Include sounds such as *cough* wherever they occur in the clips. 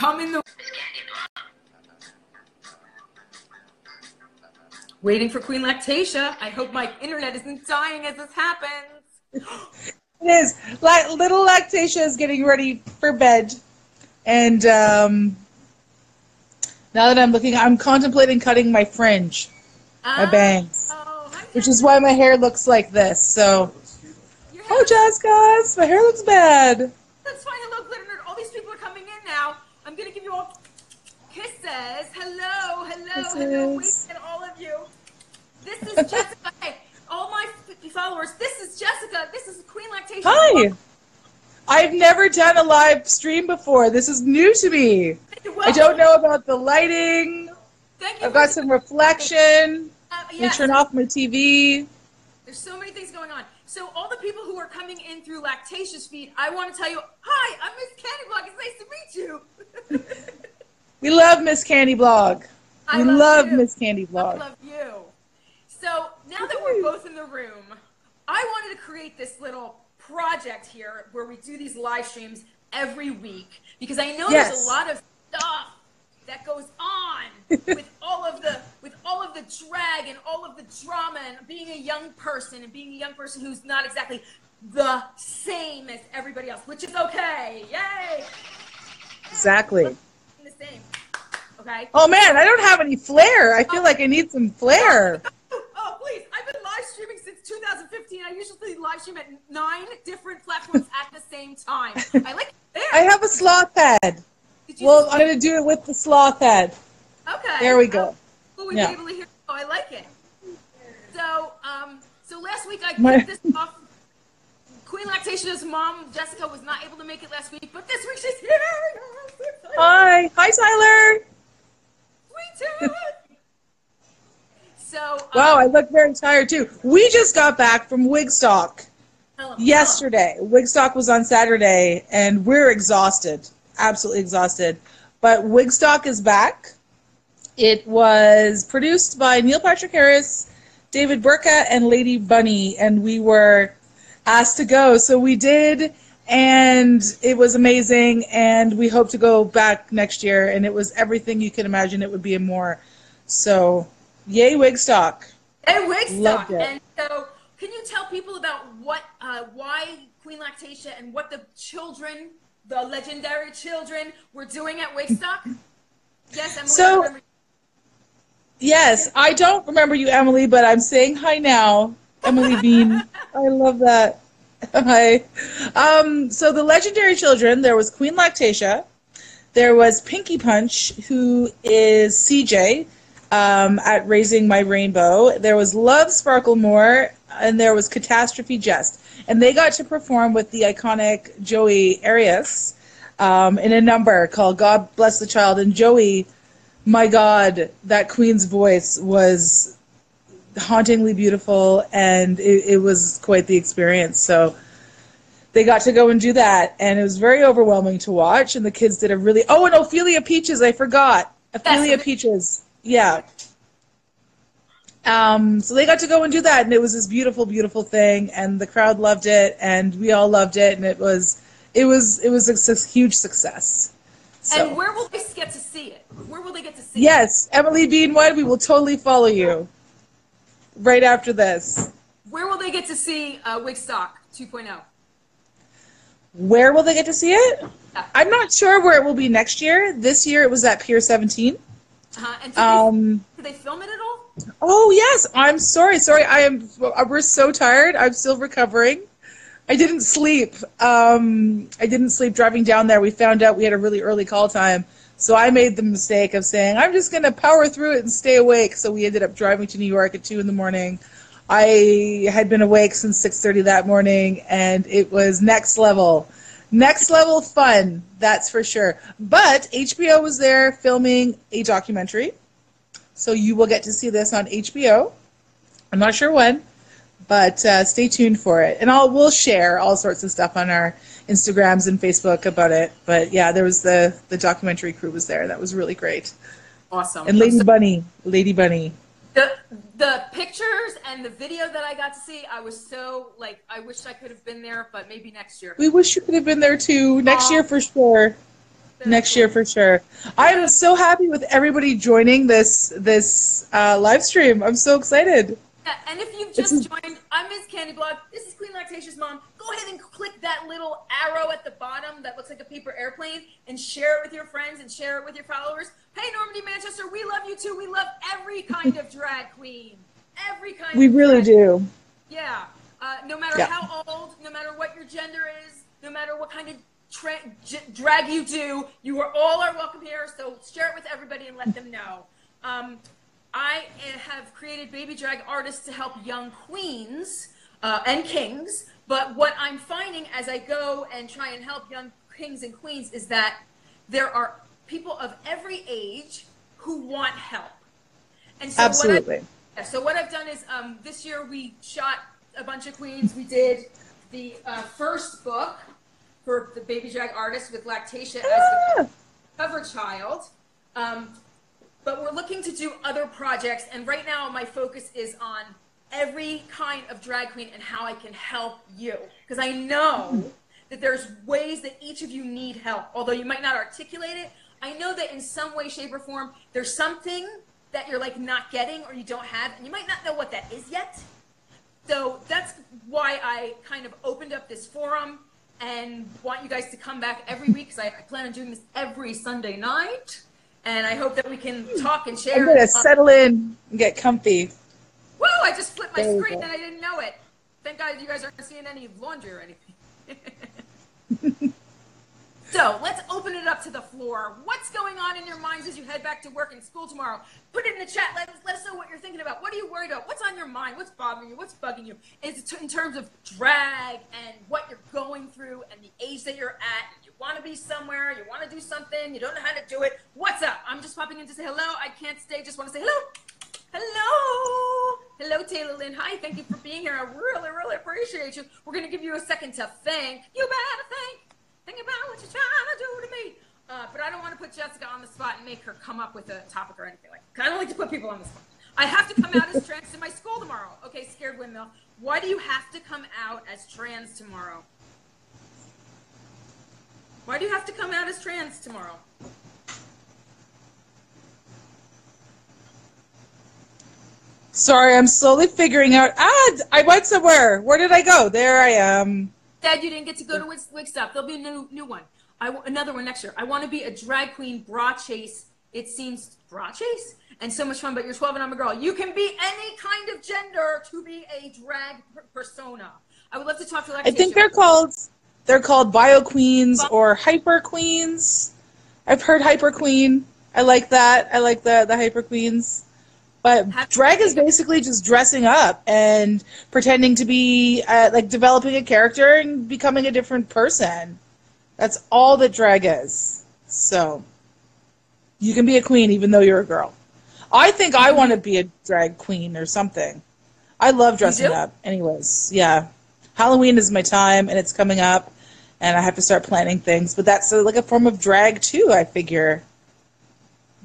come in the. Waiting for Queen Lactatia. I hope my internet isn't dying as this happens. It is. Like little Lactatia is getting ready for bed, and um, now that I'm looking, I'm contemplating cutting my fringe, my bangs, Oh, which is why my hair looks like this. So, oh, Jazz guys, my hair looks bad. That's fine. Hello, Glitter Nerd. All these people are coming in now. I'm gonna give you all kisses. Hello, hello, hello. Wait Kisses. at all of you. This is Jessica. hey, *laughs* all my followers. This is Jessica. This is Queen Lactatia. Hi. I've never done a live stream before. This is new to me. I don't know about the lighting. Thank you. I've got some reflection. Uh, yes. turn off my TV. There's so many things going on. So all the people who are coming in through Lactatia's feed, I want to tell you, hi, I'm Miss Candy Blog. It's nice to meet you. *laughs* We love Miss Candy Blog. I We love love. Miss Candy Blog. I love you. So now that we're both in the room, I wanted to create this little project here where we do these live streams every week because I know there's a lot of stuff that goes on *laughs* with all of the with all of the drag and all of the drama and being a young person and being a young person who's not exactly the same as everybody else, which is okay. Yay! Exactly. The same. Okay. Oh man, I don't have any flair. I feel like I need some flair. *laughs* Oh, please. I've been live streaming since 2015. I usually live stream at nine different platforms at the same time. I like it I have a sloth head. Did you Well, I'm gonna do it with the sloth head. okay. There we go. Oh, Yeah. able to hear. Oh, I like it. So, um, so last week I My- this off. Queen Lactatia's mom, Jessica, was not able to make it last week, but this week she's here. I'm so excited. Hi, hi Tyler. Sweet. So, um, Wow, I look very tired too. We just got back from Wigstock yesterday. Wigstock was on Saturday, and we're exhausted, absolutely exhausted. But Wigstock is back. It was produced by Neil Patrick Harris, David Burtka, and Lady Bunny, and we were asked to go, so we did, and it was amazing. And we hope to go back next year, and it was everything you can imagine it would be and more. So, yay Wigstock! And Wigstock. Loved it. And so, can you tell people about what, uh, why Queen Lactatia and what the children, the legendary children, were doing at Wigstock? *laughs* yes, Emily. So- I Yes, I don't remember you, Emily, but I'm saying hi now, Emily Bean. *laughs* I love that. Hi. Um, so the legendary children, there was Queen Lactatia, there was Pinky Punch, who is CJ um, at Raising My Rainbow. There was Love Sparklemore, and there was Catastrophe Jest, and they got to perform with the iconic Joey Arias um, in a number called "God Bless the Child." And Joey my God, that Queen's voice was hauntingly beautiful, and it, it was quite the experience. So they got to go and do that, and it was very overwhelming to watch. And the kids did a really oh, and Ophelia Peaches, I forgot Ophelia Yes. Peaches, yeah. Um, so they got to go and do that, and it was this beautiful, beautiful thing, and the crowd loved it, and we all loved it, and it was, it was, it was a huge success. So. And where will they get to see it? Where will they get to see it? Yes, Emily Bean White, we will totally follow you right after this. Where will they get to see uh, Wigstock 2.0? Where will they get to see it? Yeah. I'm not sure where it will be next year. This year it was at Pier 17. Uh-huh. And did, Um, they, did they film it at all? oh, yes, I'm sorry. Sorry, I am. We're so tired. I'm still recovering. I didn't sleep. Um, I didn't sleep driving down there. We found out we had a really early call time. So I made the mistake of saying, I'm just going to power through it and stay awake. So we ended up driving to New York at 2 in the morning. I had been awake since 6:30 that morning and it was next level. Next level fun, that's for sure. But HBO was there filming a documentary. So you will get to see this on HBO. I'm not sure when, but uh, stay tuned for it. And I'll we'll share all sorts of stuff on our Instagrams and Facebook about it. But yeah, there was the the documentary crew was there. That was really great. Awesome. And Lady Bunny, Lady Bunny. the the pictures and the video that I got to see, I was so like I wish I could have been there, but maybe next year. We wish you could have been there too. Next Aw. year for sure. next year for sure. I am so happy with everybody joining this this uh, live stream. I'm so excited. Yeah, and if you've just joined, I'm Ms. Candy Blog. This is Queen Lactatia's Mom. Go ahead and click that little arrow at the bottom that looks like a paper airplane and share it with your friends and share it with your followers. Hey, Normandy Manchester, we love you too. We love every kind of drag queen. Every kind we really do. Yeah. Uh, no matter yeah. how old, no matter what your gender is, no matter what kind of tra- j- drag you do, you are all are welcome here. So share it with everybody and let them know. Um, I eh, have created baby drag artists to help young queens uh, and kings. But what I'm finding as I go and try and help young kings and queens is that there are people of every age who want help. And so Absolutely. What so what I've done is um, this year we shot a bunch of queens. We did the uh, first book for the baby drag artist with Lactatia as the ah! cover child. Um, but we're looking to do other projects, and right now my focus is on every kind of drag queen and how I can help you. Because I know that there's ways that each of you need help. Although you might not articulate it, I know that in some way, shape, or form, there's something that you're like not getting or you don't have, and you might not know what that is yet. So that's why I kind of opened up this forum and want you guys to come back every week because I, I plan on doing this every Sunday night and I hope that we can hmm. talk and share. I'm gonna um, settle in and get comfy. Whoa! I just flipped my there screen and I didn't know it. Thank God you guys aren't seeing any laundry or anything. *laughs* so let's open it up to the floor. What's going on in your minds as you head back to work and school tomorrow? Put it in the chat. Let us, let us know what you're thinking about. What are you worried about? What's on your mind? What's bothering you? What's bugging you? Is it in terms of drag and what you're going through and the age that you're at want to be somewhere, you want to do something, you don't know how to do it. What's up? I'm just popping in to say hello. I can't stay. Just want to say hello. Hello. Hello, Taylor Lynn. Hi. Thank you for being here. I really, really appreciate you. We're going to give you a second to think. You better think. Think about what you're trying to do to me. Uh, but I don't want to put Jessica on the spot and make her come up with a topic or anything like that. I don't like to put people on the spot. I have to come out as trans in my school tomorrow. Okay, scared windmill. Why do you have to come out as trans tomorrow? Why do you have to come out as trans tomorrow? Sorry, I'm slowly figuring out. Ah, I went somewhere. Where did I go? There I am. Dad, you didn't get to go to Wigstock. There'll be a new new one. I another one next year. I want to be a drag queen bra chase. It seems bra chase and so much fun. But you're 12 and I'm a girl. You can be any kind of gender to be a drag persona. I would love to talk to. Lactatia. I think they're called they're called bio queens or hyper queens. I've heard hyper queen. I like that. I like the the hyper queens. But drag is basically just dressing up and pretending to be uh, like developing a character and becoming a different person. That's all that drag is. So you can be a queen even though you're a girl. I think I want to be a drag queen or something. I love dressing up. Anyways, yeah. Halloween is my time, and it's coming up, and I have to start planning things. But that's like a form of drag too. I figure.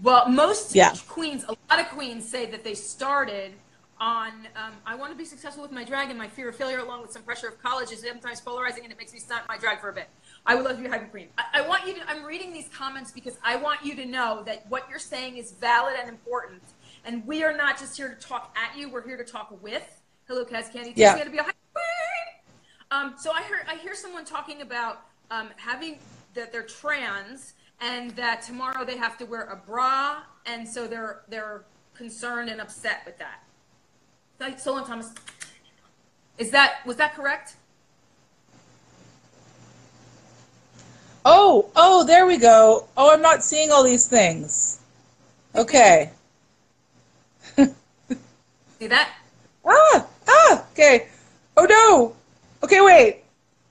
Well, most yeah. queens, a lot of queens say that they started on um, I want to be successful with my drag and my fear of failure, along with some pressure of college, is sometimes polarizing, and it makes me stunt my drag for a bit. I would love to be a hyper queen. I, I want you to. I'm reading these comments because I want you to know that what you're saying is valid and important, and we are not just here to talk at you. We're here to talk with. Hello, Kaz Candy. Yeah. Me to be a hyper. Um, so I heard I hear someone talking about um, having that they're trans and that tomorrow they have to wear a bra, and so they're they're concerned and upset with that. Solon Thomas, is that was that correct? Oh, oh, there we go. Oh, I'm not seeing all these things. Okay. *laughs* See that? Ah, ah, okay. Oh no, Okay, wait.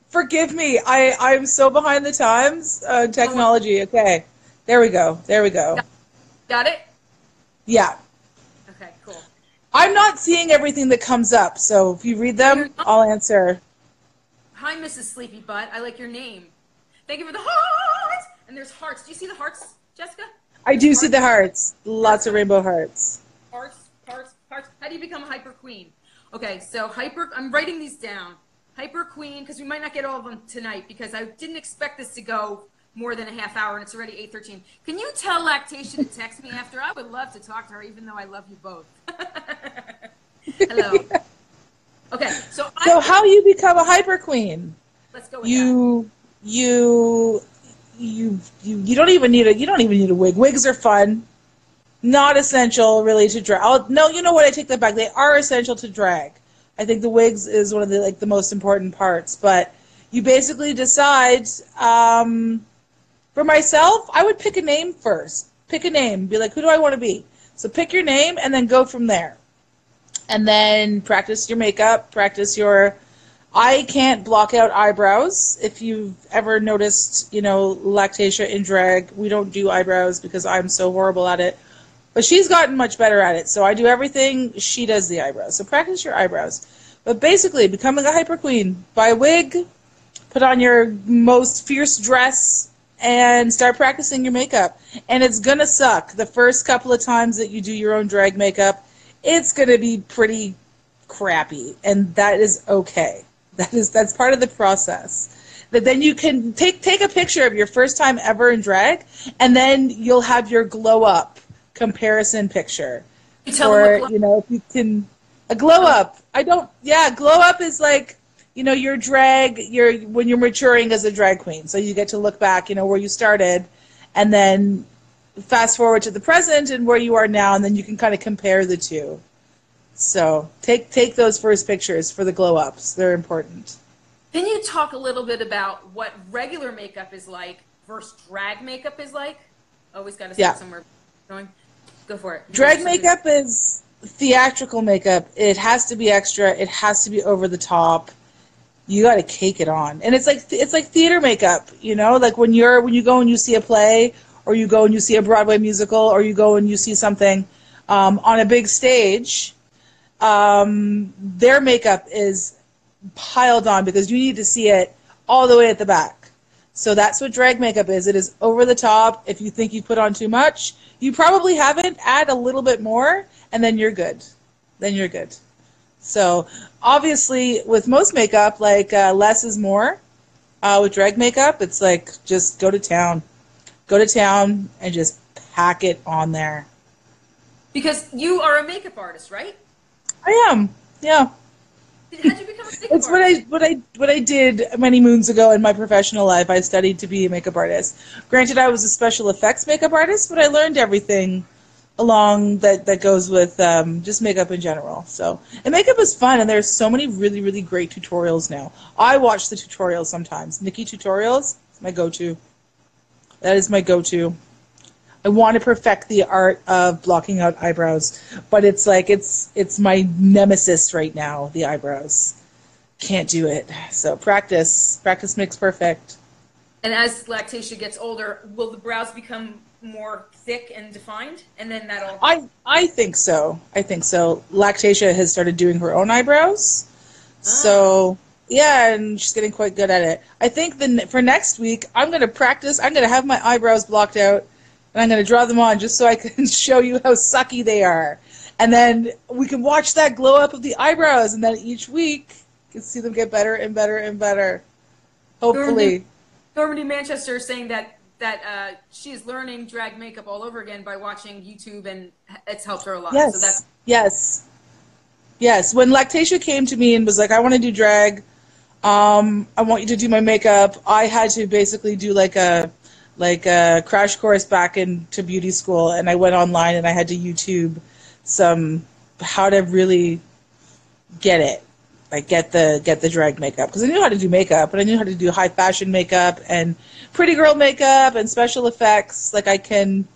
Forgive me. I I'm so behind the times. Uh, technology. Okay, there we go. There we go. Got it. Yeah. Okay. Cool. I'm not seeing everything that comes up, so if you read them, I'll answer. Hi, Mrs. Sleepy Butt. I like your name. Thank you for the hearts. And there's hearts. Do you see the hearts, Jessica? I do hearts. see the hearts. Lots of rainbow hearts. Hearts, hearts, hearts. How do you become a hyper queen? Okay, so hyper. I'm writing these down. Hyper Queen, because we might not get all of them tonight, because I didn't expect this to go more than a half hour, and it's already 8:13. Can you tell Lactatia to text me after? I would love to talk to her, even though I love you both. *laughs* Hello. Okay, so So how you become a hyper queen? let's go with You you you you you don't even need a you don't even need a wig. Wigs are fun. Not essential really to drag. I'll, no, you know what? I take that back. They are essential to drag. I think the wigs is one of the like the most important parts. But you basically decide. Um, for myself, I would pick a name first. Pick a name. Be like, who do I want to be? So pick your name and then go from there. And then practice your makeup. Practice your I can't block out eyebrows. If you've ever noticed, you know, Lactatia in drag, we don't do eyebrows because I'm so horrible at it. But she's gotten much better at it. So I do everything, she does the eyebrows. So practice your eyebrows. But basically, becoming a hyper queen, buy a wig, put on your most fierce dress, and start practicing your makeup. And it's gonna suck. The first couple of times that you do your own drag makeup, it's gonna be pretty crappy. And that is okay. *laughs* That is that's part of the process. That then you can take take a picture of your first time ever in drag, and then you'll have your glow up comparison picture. You tell or you know if you can a glow oh. up. I don't. Yeah, glow up is like you know your drag. Your when you're maturing as a drag queen, so you get to look back. You know where you started, and then fast forward to the present and where you are now, and then you can kind of compare the two. So take take those first pictures for the glow ups. They're important. Can you talk a little bit about what regular makeup is like versus drag makeup is like? Always got to Yeah. somewhere. Going, go for it. Drag makeup is theatrical makeup. It has to be extra. It has to be over the top. You got to cake it on, and it's like it's like theater makeup. You know, like when you're when you go and you see a play, or you go and you see a Broadway musical, or you go and you see something um, on a big stage. Um, their makeup is piled on because you need to see it all the way at the back. So that's what drag makeup is. It is over the top. If you think you put on too much, you probably haven't. Add a little bit more, and then you're good. Then you're good. So obviously, with most makeup, like uh, less is more. Uh, with drag makeup, it's like just go to town, go to town, and just pack it on there. Because you are a makeup artist, right? I am, yeah. How'd you become a makeup It's what I what I what I did many moons ago in my professional life. I studied to be a makeup artist. Granted, I was a special effects makeup artist, but I learned everything along that that goes with um, just makeup in general. So, and makeup is fun, and there's so many really really great tutorials now. I watch the tutorials sometimes. NikkieTutorials, is my go-to. That is my go-to. I want to perfect the art of blocking out eyebrows, but it's like it's it's my nemesis right now. The eyebrows can't do it. So practice, practice makes perfect. And as Lactatia gets older, will the brows become more thick and defined? And then that'll. I I think so. I think so. Lactatia has started doing her own eyebrows, ah. so yeah, and she's getting quite good at it. I think then for next week, I'm gonna practice. I'm gonna have my eyebrows blocked out, and I'm gonna draw them on just so I can *laughs* show you how sucky they are, and then we can watch that glow up of the eyebrows, and then each week you can see them get better and better and better. Hopefully. Normandy Manchester is saying that that uh, she is learning drag makeup all over again by watching YouTube, and it's helped her a lot. Yes. So that's yes. Yes. When Lactatia came to me and was like, I want to do drag, um, I want you to do my makeup, I had to basically do like a like a crash course back into beauty school and I went online and I had to YouTube some how to really get it. Like get the get the drag makeup because I knew how to do makeup, but I knew how to do high fashion makeup and pretty girl makeup and special effects. Like I can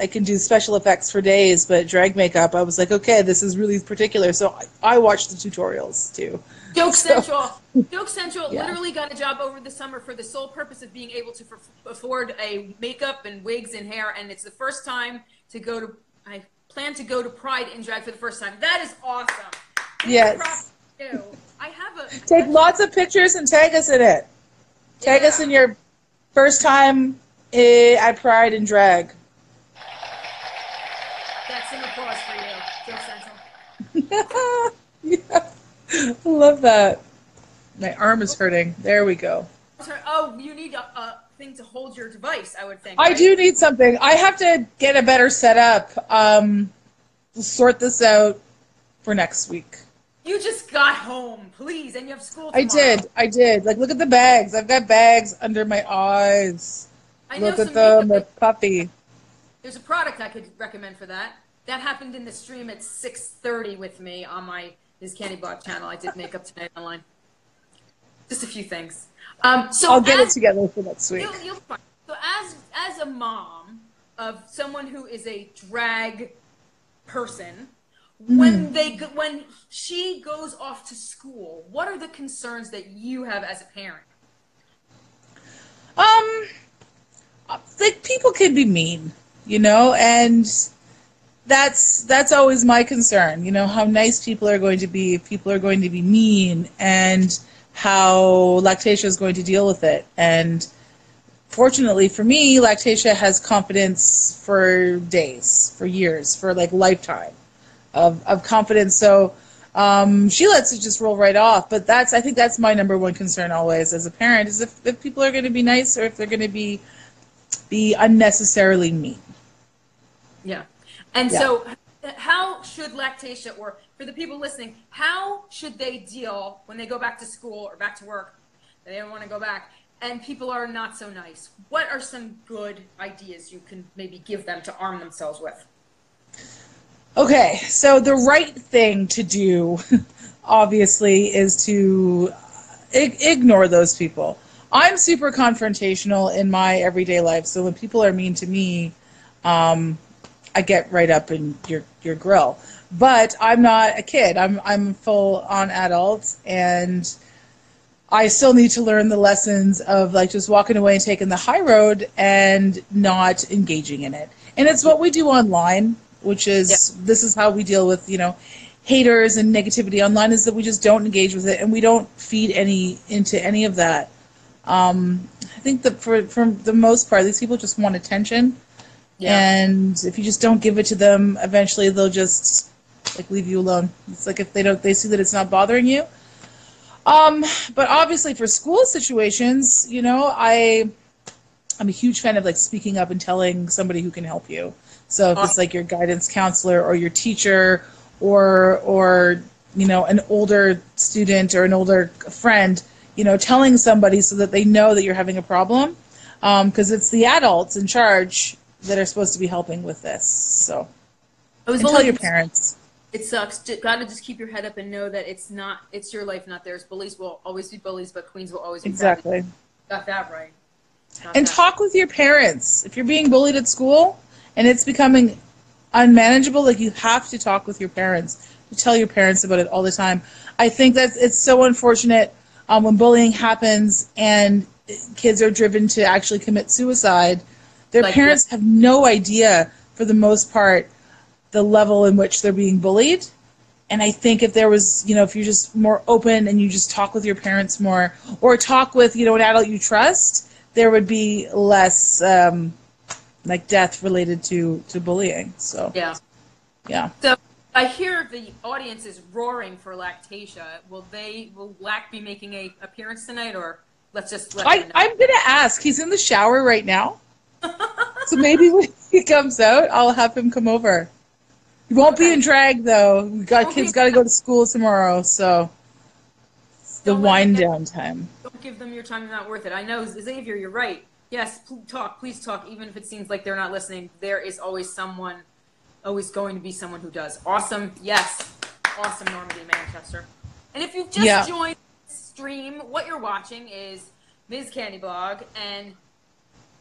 I can do special effects for days, but drag makeup, I was like, okay, this is really particular. So I, I watched the tutorials too. Joke So- Central. *laughs* Joke Central Yeah. literally got a job over the summer for the sole purpose of being able to f- afford a makeup and wigs and hair, and it's the first time to go to. I plan to go to Pride in drag for the first time. That is awesome. Yes. Props. I have a Take lots of pictures and tag us in it. Tag us in your first time eh, at Pride in drag. That's an applause for you, Joke Central. *laughs* yeah. I love that. My arm is hurting. There we go. Oh, you need a, a thing to hold your device. I would think. I right? do need something. I have to get a better setup. Um, sort this out for next week. You just got home, please, and you have school. Tomorrow. I did. I did. Like, look at the bags. I've got bags under my eyes. I Look at them. They're puffy. There's a product I could recommend for that. That happened in the stream at 6:30 with me on my Ms. Candy Blog channel. I did makeup tonight online. Just a few things. Um, so I'll get it together for next week. You'll, you'll find. So as as a mom of someone who is a drag person, when they when she goes off to school, what are the concerns that you have as a parent? Um, like people can be mean, you know, and that's that's always my concern. You know how nice people are going to be if people are going to be mean, and how Lactatia is going to deal with it. And fortunately for me, Lactatia has confidence for days, for years, for like lifetime of of confidence. So. Um, she lets it just roll right off, but that's I think that's my number one concern always as a parent is if, if people are going to be nice or if they're going to be be unnecessarily mean. Yeah. And Yeah. so, how should Lactatia, or for the people listening, how should they deal when they go back to school or back to work? They don't want to go back, and people are not so nice. What are some good ideas you can maybe give them to arm themselves with? Okay, so the right thing to do, *laughs* obviously, is to ignore those people. I'm super confrontational in my everyday life, so when people are mean to me, um, I get right up in your your grill. But I'm not a kid. I'm I'm full on adult, and I still need to learn the lessons of like just walking away and taking the high road and not engaging in it. And it's what we do online, which is this is how we deal with you know haters and negativity online is that we just don't engage with it and we don't feed any into any of that. Um, I think that for for the most part, these people just want attention, and if you just don't give it to them, eventually they'll just like leave you alone. It's like if they don't, they see that it's not bothering you. Um, but obviously for school situations, you know, I I'm a huge fan of like speaking up and telling somebody who can help you. So if it's like your guidance counselor or your teacher or or you know an older student or an older friend, you know, telling somebody so that they know that you're having a problem, because it's the adults in charge that are supposed to be helping with this. So I was and tell your parents. It sucks. Gotta just keep your head up and know that it's not. It's your life, not theirs. Bullies will always be bullies, but queens will always be. Exactly. Got that right. Got And that. talk with your parents. If you're being bullied at school and it's becoming unmanageable, like you have to talk with your parents. You tell your parents about it all the time. I think that it's so unfortunate um, when bullying happens and kids are driven to actually commit suicide. Their Like, parents have no idea, for the most part, the level in which they're being bullied. And I think if there was, you know, if you're just more open and you just talk with your parents more, or talk with, you know, an adult you trust, there would be less um, like death related to to bullying. So Yeah. yeah, So I hear the audience is roaring for Lactatia. Will they? Will Lac be making a appearance tonight, or let's just let I? I'm gonna ask. He's in the shower right now, so maybe when *laughs* he comes out, I'll have him come over. He won't be in drag though. We got kids got to go to school tomorrow, so it's the wind down time. Don't give them your time; they're not worth it. I know, Xavier. You're right. Yes, talk. Please talk. Even if it seems like they're not listening, there is always someone, always going to be someone who does. Awesome. Yes. Awesome, Normandy, Manchester. And if you've just Yeah. joined the stream, what you're watching is Ms. Candy Blog and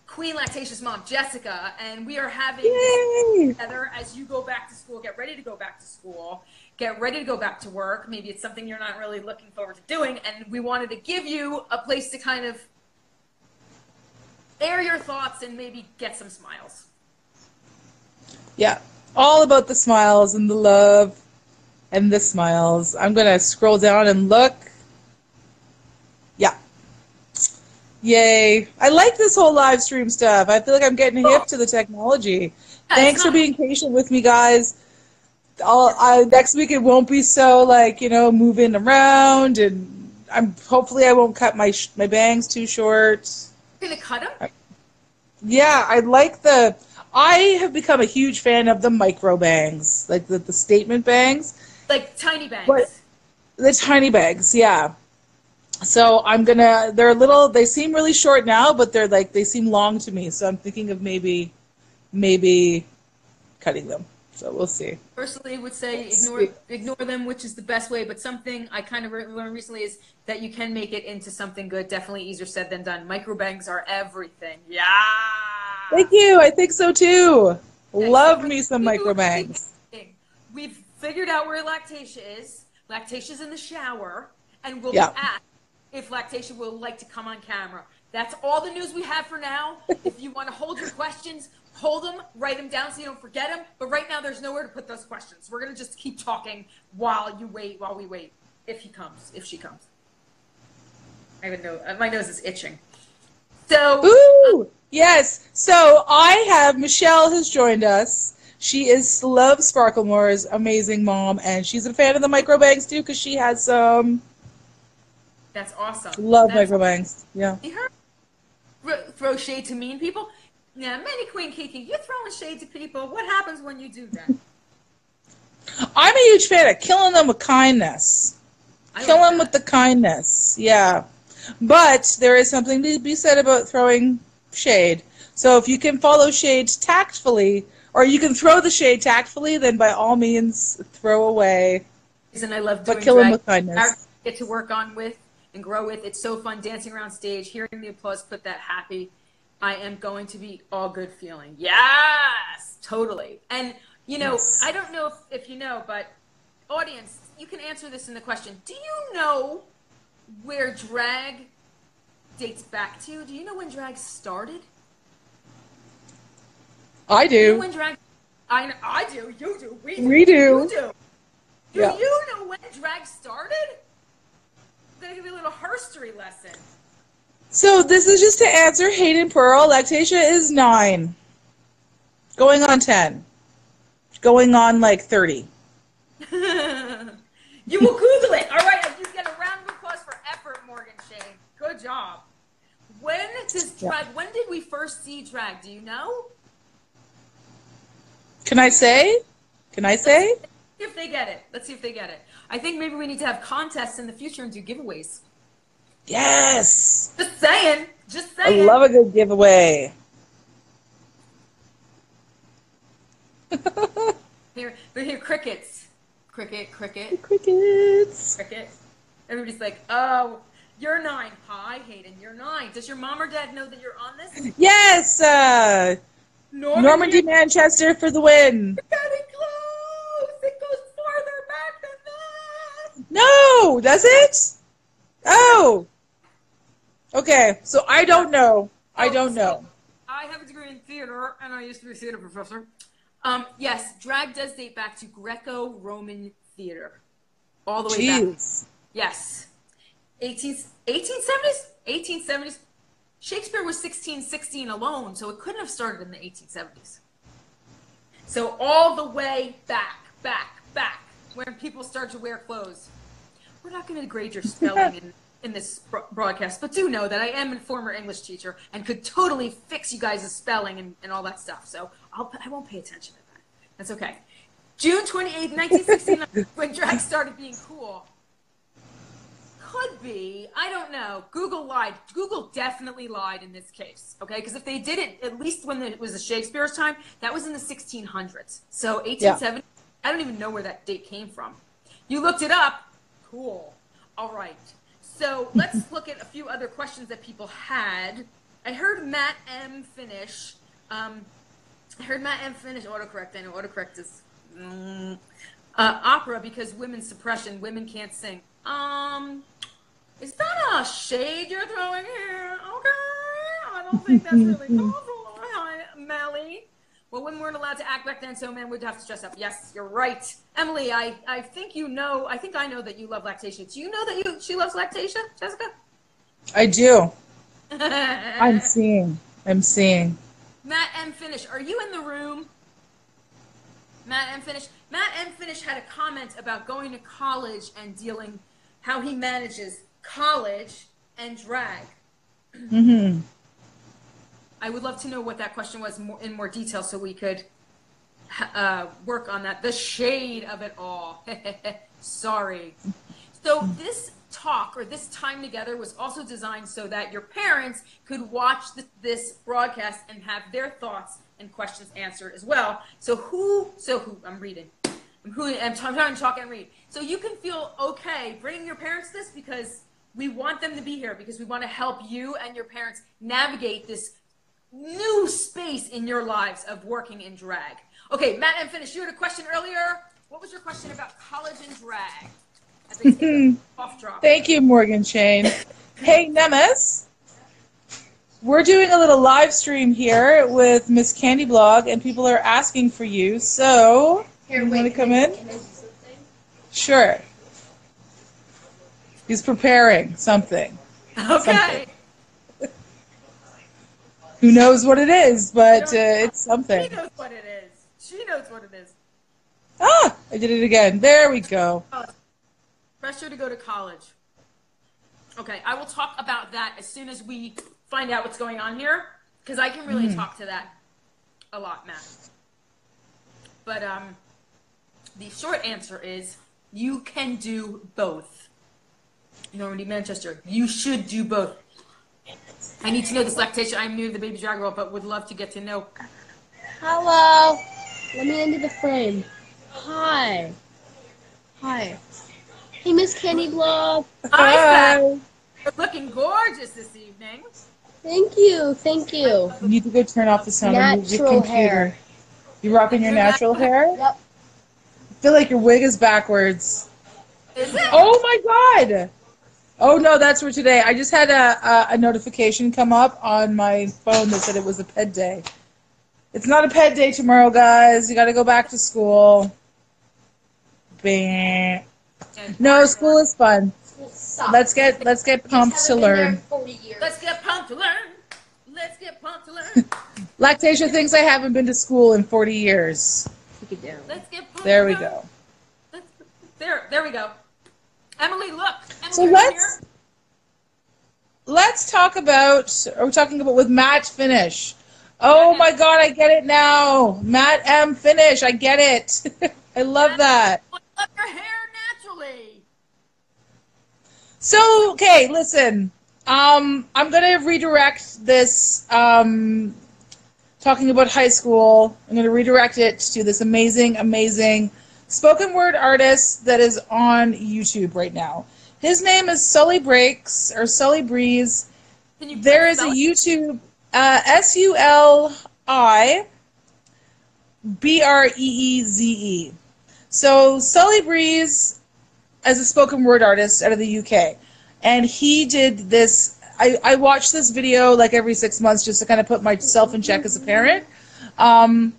Queen Lactatia's Mom Jessica, and we are having together as you go back to school, get ready to go back to school, get ready to go back to work. Maybe it's something you're not really looking forward to doing, and we wanted to give you a place to kind of air your thoughts and maybe get some smiles. Yeah, all about the smiles and the love and the smiles. I'm gonna scroll down and look. Yeah. Yay. I like this whole live stream stuff. I feel like I'm getting hip to the technology. Thanks for being patient with me, guys. I'll, I, next week it won't be so like you know moving around, and I'm hopefully I won't cut my sh- my bangs too short. You're gonna cut them? Yeah, I like the. I have become a huge fan of the micro bangs, like the, the statement bangs, Like tiny bangs. But- the tiny bangs. Yeah. So I'm gonna. They're a little. They seem really short now, but they're like they seem long to me. So I'm thinking of maybe, maybe, cutting them. So we'll see. Personally, would say ignore ignore them, which is the best way. But something I kind of re- learned recently is that you can make it into something good. Definitely easier said than done. Micro bangs are everything. Yeah. Thank you. I think so too. Love me some we- micro bangs. We've figured out where Lactatia is. Lactatia is in the shower, and we'll Yeah. ask if Lactatia will like to come on camera. That's all the news we have for now. if you want to hold your questions, hold them, write them down so you don't forget them. But right now, there's nowhere to put those questions. We're gonna just keep talking while you wait, while we wait. If he comes, if she comes. I even know uh, my nose is itching. So Ooh, um, yes. So I have Michelle has joined us. She is Love Sparklemore's amazing mom, and she's a fan of the micro bangs too because she has some. That's awesome. Love That's micro bangs. Yeah. See her Thro- throw shade to mean people. Now, Manny Queen Kiki, you're throwing shade to people. What happens when you do that? *laughs* I'm a huge fan of killing them with kindness. I Kill like them with the kindness. Yeah. But there is something to be said about throwing shade. So if you can follow shade tactfully, or you can throw the shade tactfully, then by all means throw away. And I love doing But kill them with kindness. Get to work on with and grow with. It's so fun dancing around stage, hearing the applause, put that happy. I am going to be all good feeling. Yes, totally. And you know, Yes. I don't know if, if you know, but audience, you can answer this in the question. Do you know where drag dates back to? Do you know when drag started? I Do you know when drag? I know, I do. You do. We do. We do. You do. Do Yeah. you know when drag started? Gonna give you a little herstory lesson. So this is just to answer Hayden Pearl. Lactatia is nine. Going on ten. Going on like thirty. *laughs* you will Google it. All right, you get a round of applause for effort, Morgan Shane. Good job. When does Yeah. drag? When did we first see drag? Do you know? Can I say? Can I say? See if they get it. Let's see if they get it. I think maybe we need to have contests in the future and do giveaways. Yes. Just saying. Just saying. I love a good giveaway. *laughs* Here, we hear crickets. Cricket, cricket, Crickets. cricket. Everybody's like, oh, you're nine. Hi, Hayden, you're nine. Does your mom or dad know that you're on this? Yes. Uh, Normandy, Manchester for the win. No, does it? Oh. Okay, so I don't know. I Oh, don't know. I have a degree in theater, and I used to be a theater professor. Um, yes, drag does date back to Greco-Roman theater, all the way back. Yes. 18, 1870s? 1870s. Shakespeare was 1616 alone, so it couldn't have started in the 1870s. So all the way back, back, back, when people start to wear clothes. We're not going to grade your spelling in, in this broadcast, but do know that I am a former English teacher and could totally fix you guys' spelling and, and all that stuff. So I'll, I won't pay attention to that. That's okay. June 28, 1969, when drag started being cool. Could be. I don't know. Google lied. Google definitely lied in this case. Okay, because if they did it, at least when it was the Shakespeare's time, that was in the 1600s. So 1870. I don't even know where that date came from. You looked it up. Cool. All right. So let's *laughs* look at a few other questions that people had. I heard Matt M finish. Um, I heard Matt M finish autocorrect. I know autocorrect is mm, uh, opera because women's suppression. Women can't sing. Um, is that a shade you're throwing here? Okay, I don't think that's really *laughs* possible. Well, women weren't allowed to act back then, so men would have to dress up. Yes, you're right, Emily. I, I think you know. I think I know that you love Lactatia. Do you know that you she loves Lactatia, Jessica? I do. *laughs* I'm seeing. I'm seeing. Matt M. Finish, are you in the room? Matt M. Finish. Matt M. Finish had a comment about going to college and dealing, how he manages college and drag. hmm I would love to know what that question was more, in more detail so we could uh, work on that. The shade of it all. *laughs* Sorry. So this talk or this time together was also designed so that your parents could watch th- this broadcast and have their thoughts and questions answered as well. So who? So who? I'm reading. I'm who? I'm trying to talk and read. So you can feel okay bringing your parents this because we want them to be here because we want to help you and your parents navigate this new space in your lives of working in drag. Okay, Matt and finish. You had a question earlier. What was your question about college and drag? As I take a hmm. off drop. Thank you, Morgan Shane. Hey, Nemes. We're doing a little live stream here with Miss Candy Blog, and people are asking for you. So, Here, you wait, want to come I- in? Can I do something? Sure. He's preparing something. Okay. Who knows what it is, but uh, it's something. She knows what it is. She knows what it is. Ah, I did it again. There we go. Pressure to go to college. Okay, I will talk about that as soon as we find out what's going on here, because I can really talk to that a lot, Matt. But um, the short answer is you can do both. Normandy, Manchester, you should do both. I need to know this Lactatia. I'm new to the baby drag world, but would love to get to know. Hello. Let me into the frame. Hi. Hi. Hey, Miss Candy Blog. Hi, Hi. You're looking gorgeous this evening. Thank you. Thank you. You need to go turn off the sound of your Natural computer. hair. You rocking your natural hair? Yep. I feel like your wig is backwards. Is it? Oh my god! Oh no, that's for today. I just had a, a, a notification come up on my phone that said it was a ped day. It's not a ped day tomorrow, guys. You got to go back to school. Bah. No, school is fun. Let's get let's get pumped to learn. Let's get pumped to learn. Let's get pumped to learn. Lactatia thinks I haven't been to school in 40 years. Take it down. Let's get pumped. There we learn. go. Let's- There, there we go. Emily, look. So let's here? let's talk about. Are we talking about with Matt Finish? Oh my God, I get it now. Matt M Finish, I get it. *laughs* I love that. Look up your hair naturally. So okay, listen. Um, I'm gonna redirect this. Um, talking about high school. I'm gonna redirect it to this amazing, amazing spoken word artist that is on YouTube right now. His name is Suli Breaks or Sully Breeze. There is a? YouTube uh, S U L I B R E E Z E. So Sully Breeze as a spoken word artist out of the UK, and he did this. I, I watch this video like every six months just to kind of put myself in check as a parent. Um,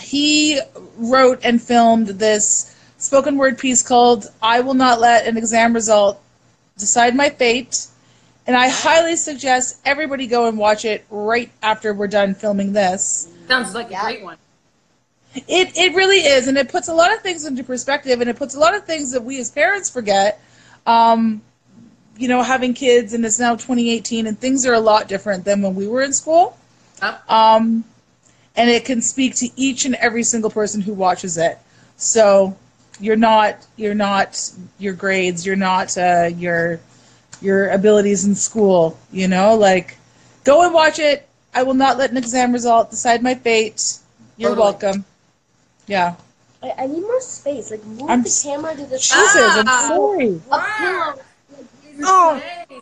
he wrote and filmed this spoken word piece called "I Will Not Let an Exam Result Decide My Fate." And I highly suggest everybody go and watch it right after we're done filming this. Sounds like Yeah. a great one. It it really is, and it puts a lot of things into perspective, and it puts a lot of things that we as parents forget. Um, you know, having kids, and it's now 2018, and things are a lot different than when we were in school. Up. Um, and it can speak to each and every single person who watches it. So you're not you're not your grades, you're not uh, your your abilities in school. You know, like go and watch it. I will not let an exam result decide my fate. You're Totally. welcome. Yeah. I, I need more space. Like move I'm the s- camera to the Jesus, side. I'm sorry. A pillow. Oh. Hey,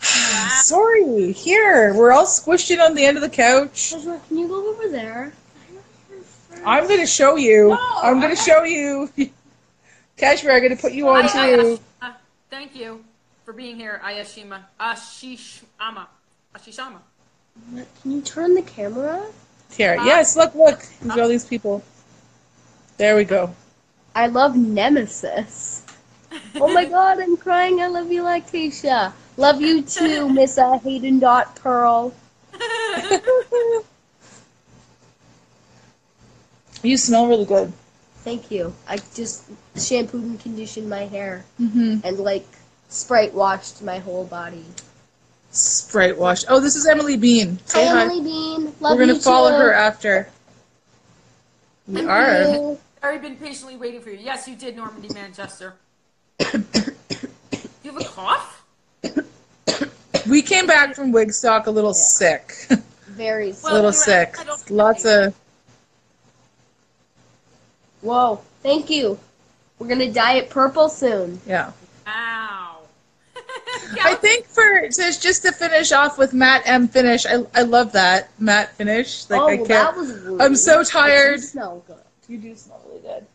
*sighs* Sorry. Here, we're all squished in on the end of the couch. Joshua, can you go over there? I'm gonna show you. No, I'm gonna show you. *laughs* Kashmir, I'm gonna put you on I- I- too. uh, thank you for being here, Ayashima. Ashishama. Ashishama. Can you turn the camera? Here, yes, look, look. There's all these people. There we go. I love Nemesis. Oh my *laughs* god, I'm crying. I love you, Lactatia. Love you too, *laughs* Miss uh, Hayden Dot Pearl. You smell really good. Thank you. I just shampooed and conditioned my hair hmm and like Sprite washed my whole body. Sprite wash. Oh, this is Emily Bean. Say hi. Emily Bean. Love We're gonna follow too. her after. We Thank are. you. I've already been patiently waiting for you. Yes, you did, Normandy Manchester. *coughs* you have a cough? We came back from Wigstock a little sick. *laughs* Very. a Well, little sick. Lots of. Whoa. Thank you. We're gonna dye it purple soon. Yeah. Ow. *laughs* I think for to, just to finish off with Matt M finish, I, I love that Matt finish. Like oh, I can't. That was rude. I'm so It does tired. smell good. You do smell really good.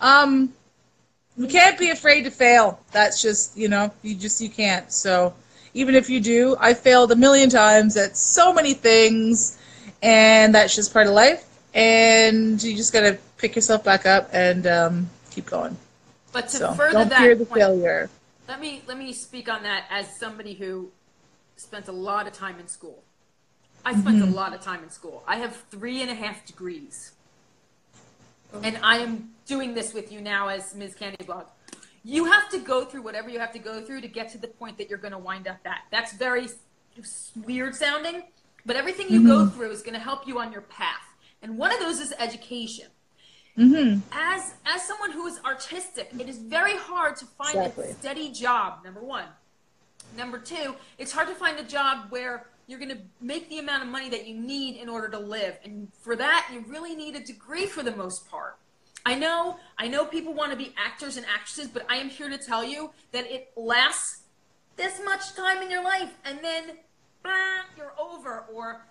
Um, you can't be afraid to fail. That's just you know you just you can't. So even if you do, I failed a million times at so many things, and that's just part of life. And you just gotta pick yourself back up and um, keep going. But to So further don't that fear the point, failure. let me let me speak on that as somebody who spent a lot of time in school. I spent Mm-hmm. a lot of time in school. I have three and a half degrees, and I am doing this with you now as Ms. Candy Blog. You have to go through whatever you have to go through to get to the point that you're going to wind up at. That's very weird sounding, but everything you go Mm-hmm. through is going to help you on your path. And one of those is education hmm as as someone who is artistic, it is very hard to find Exactly. a steady job. Number one. Number two, it's hard to find a job where you're going to make the amount of money that you need in order to live, and for that, you really need a degree for the most part. I know, I know, people want to be actors and actresses, but I am here to tell you that it lasts this much time in your life, and then blah, you're over, or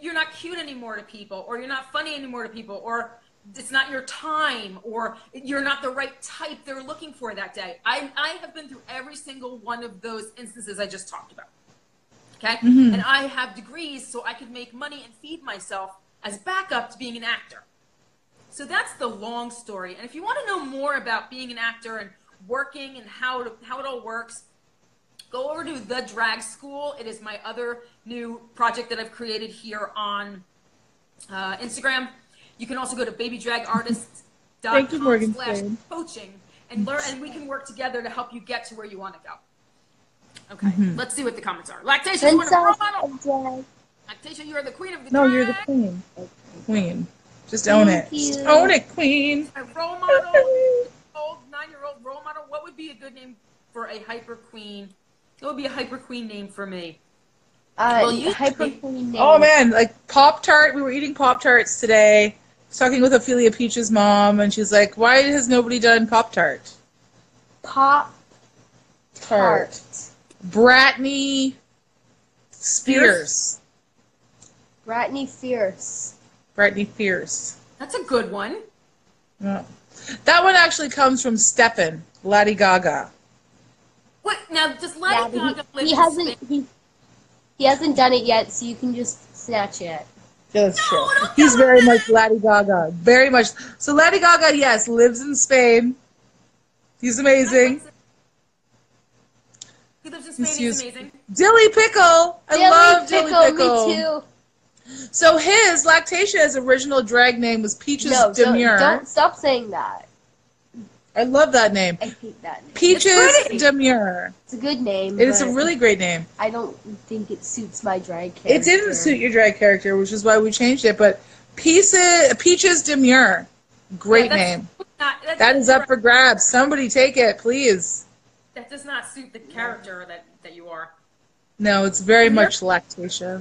you're not cute anymore to people, or you're not funny anymore to people, or it's not your time, or you're not the right type they're looking for that day. I, I have been through every single one of those instances I just talked about. Okay? And I have degrees so I could make money and feed myself as backup to being an actor. So that's the long story. And if you want to know more about being an actor and working and how to, how it all works, go over to the Drag School. It is my other new project that I've created here on uh, Instagram. You can also go to babydragartists.com Thank you, Morgan slash Spade. coaching and learn, and we can work together to help you get to where you want to go. Okay, Mm-hmm. let's see what the comments are. Lactatia, you want a role model? of. Lactatia, you are the queen of the No, you're the queen. Queen. Just own it. Thank you. Just own it, queen. A role model, old nine-year-old role model. What would be a good name for a hyper queen? What would be a hyper queen name for me? Uh, Well, you- hyper queen name. Oh man, like Pop Tart. We were eating Pop Tarts today. I was talking with Ophelia Peach's mom, and she's like, "Why has nobody done Pop Tart?" Pop Tart. tart. Bratney Spears. Bratney Fierce. Bratney Fierce. That's a good one. Yeah. That one actually comes from Steppen, Lady Gaga. What now? Does Yeah, Lady but Gaga he, live he in hasn't Spain? he, he hasn't done it yet, so you can just snatch it. That's No, true. He's very much Lady Gaga. Very much. So Lady Gaga, yes, lives in Spain. He's amazing. He lives in Spain. He's He's amazing. Dilly Pickle. I Dilly love Pickle, Dilly Pickle. me too. So his Lactatia's original drag name was Peaches No, don't, Demure. don't stop saying that. I love that name. I hate that name. Peaches. Demure. It's a good name. It is a really great name. I don't think it suits my drag character. It didn't suit your drag character, which is why we changed it. But Peaches, Peaches Demure, great Yeah, that's name. Not, that, That is up for grabs. Somebody take it, please. That does not suit the character that, that you are. No, it's very much Lactatia.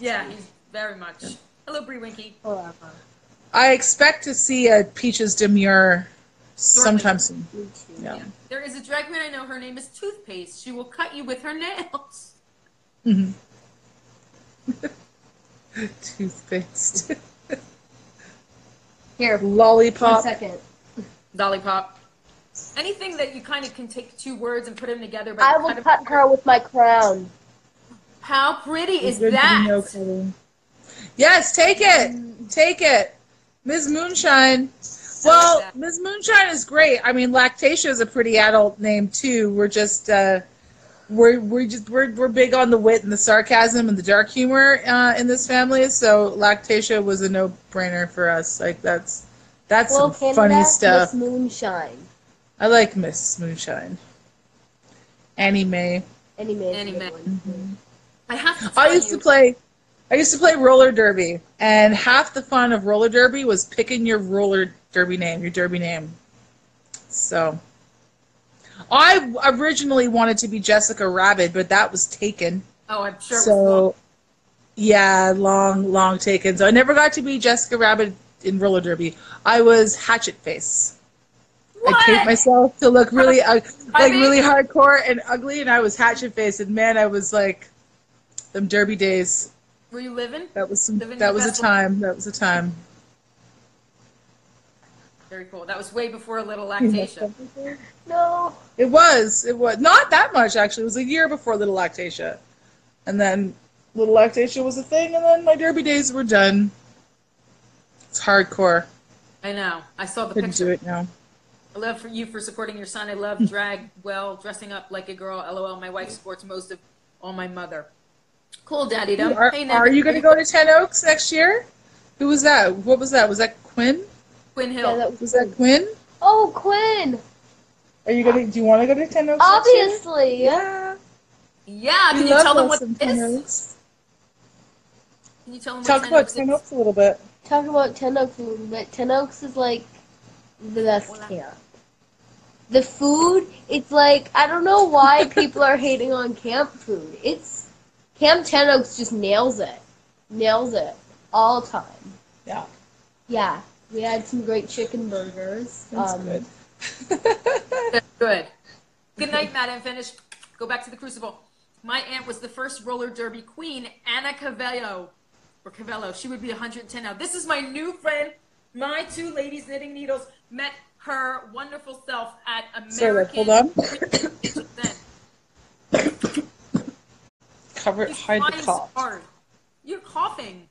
Yeah, he's very much. Hello, Brie Winky. Whatever. I expect to see a Peaches Demure sometime soon. Me too. Yeah. There is a drag queen I know. Her name is Toothpaste. She will cut you with her nails. Mhm. *laughs* Toothpaste. *laughs* Here, Lollipop. second. Lollipop. Anything that you kind of can take two words and put them together. But I will kind of- cut her with my crown. How pretty is Good that? know, Yes, take it. Take it. Ms. Moonshine. I like Well, that. Ms. Moonshine is great. I mean, Lactatia is a pretty adult name too. We're just uh, we're we're just we're we're big on the wit and the sarcasm and the dark humor uh, in this family. So Lactatia was a no brainer for us. Like that's that's Well, some funny stuff. Miss Moonshine. I like Miss Moonshine. Annie Mae. Annie Mae. Annie Mae. I have to I used you, to play. I used to play roller derby, and half the fun of roller derby was picking your roller derby name, your derby name. So, I originally wanted to be Jessica Rabbit, but that was taken. Oh, I'm sure. it was so, yeah, long, long taken. So I never got to be Jessica Rabbit in roller derby. I was Hatchet Face. What? I taped myself to look really, uh, *laughs* like mean- really hardcore and ugly, and I was Hatchet Face, and man, I was like, them derby days. Were you living? That was some, Living that was a best life. time. That was a time. Very cool. That was way before a Little Lactatia. No. It was. It was not that much actually. It was a year before Little Lactatia, and then Little Lactatia was a thing, and then my derby days were done. It's hardcore. I know. I saw the Couldn't picture. do it now. I love for you for supporting your son. I love mm-hmm. drag well, dressing up like a girl. LOL. My wife supports most of all my mother. Cool, Daddy. Are, Hey, are you going to go to Ten Oaks next year? Who was that? What was that? Was that Quinn? Quinn Hill? Yeah, that was Was that Quinn? Oh, Quinn. Are you going to? Do you want to go to Ten Oaks? Obviously. Yeah. yeah. We Can you love tell them us what some it Ten is? Oaks. Can you tell them Talk what about Ten Ten Oaks Oaks a little bit. Talk about Ten Oaks a little bit. Ten Oaks is like the best Hola. camp. The food, it's like I don't know why *laughs* people are hating on camp food. It's Camp Ten Oaks just nails it, nails it all time. Yeah, Yeah, we had some great chicken burgers. that's Um, good. *laughs* That's good. Good night, Madam Finish. Go back to the Crucible. My aunt was the first roller derby queen, Anna Cavello. Or Cavello. She would be 110 now. This is my new friend. My two ladies knitting needles met her wonderful self at American. Sorry, American. hold on. *coughs* Cover it. Hide the cough. hard. You're coughing.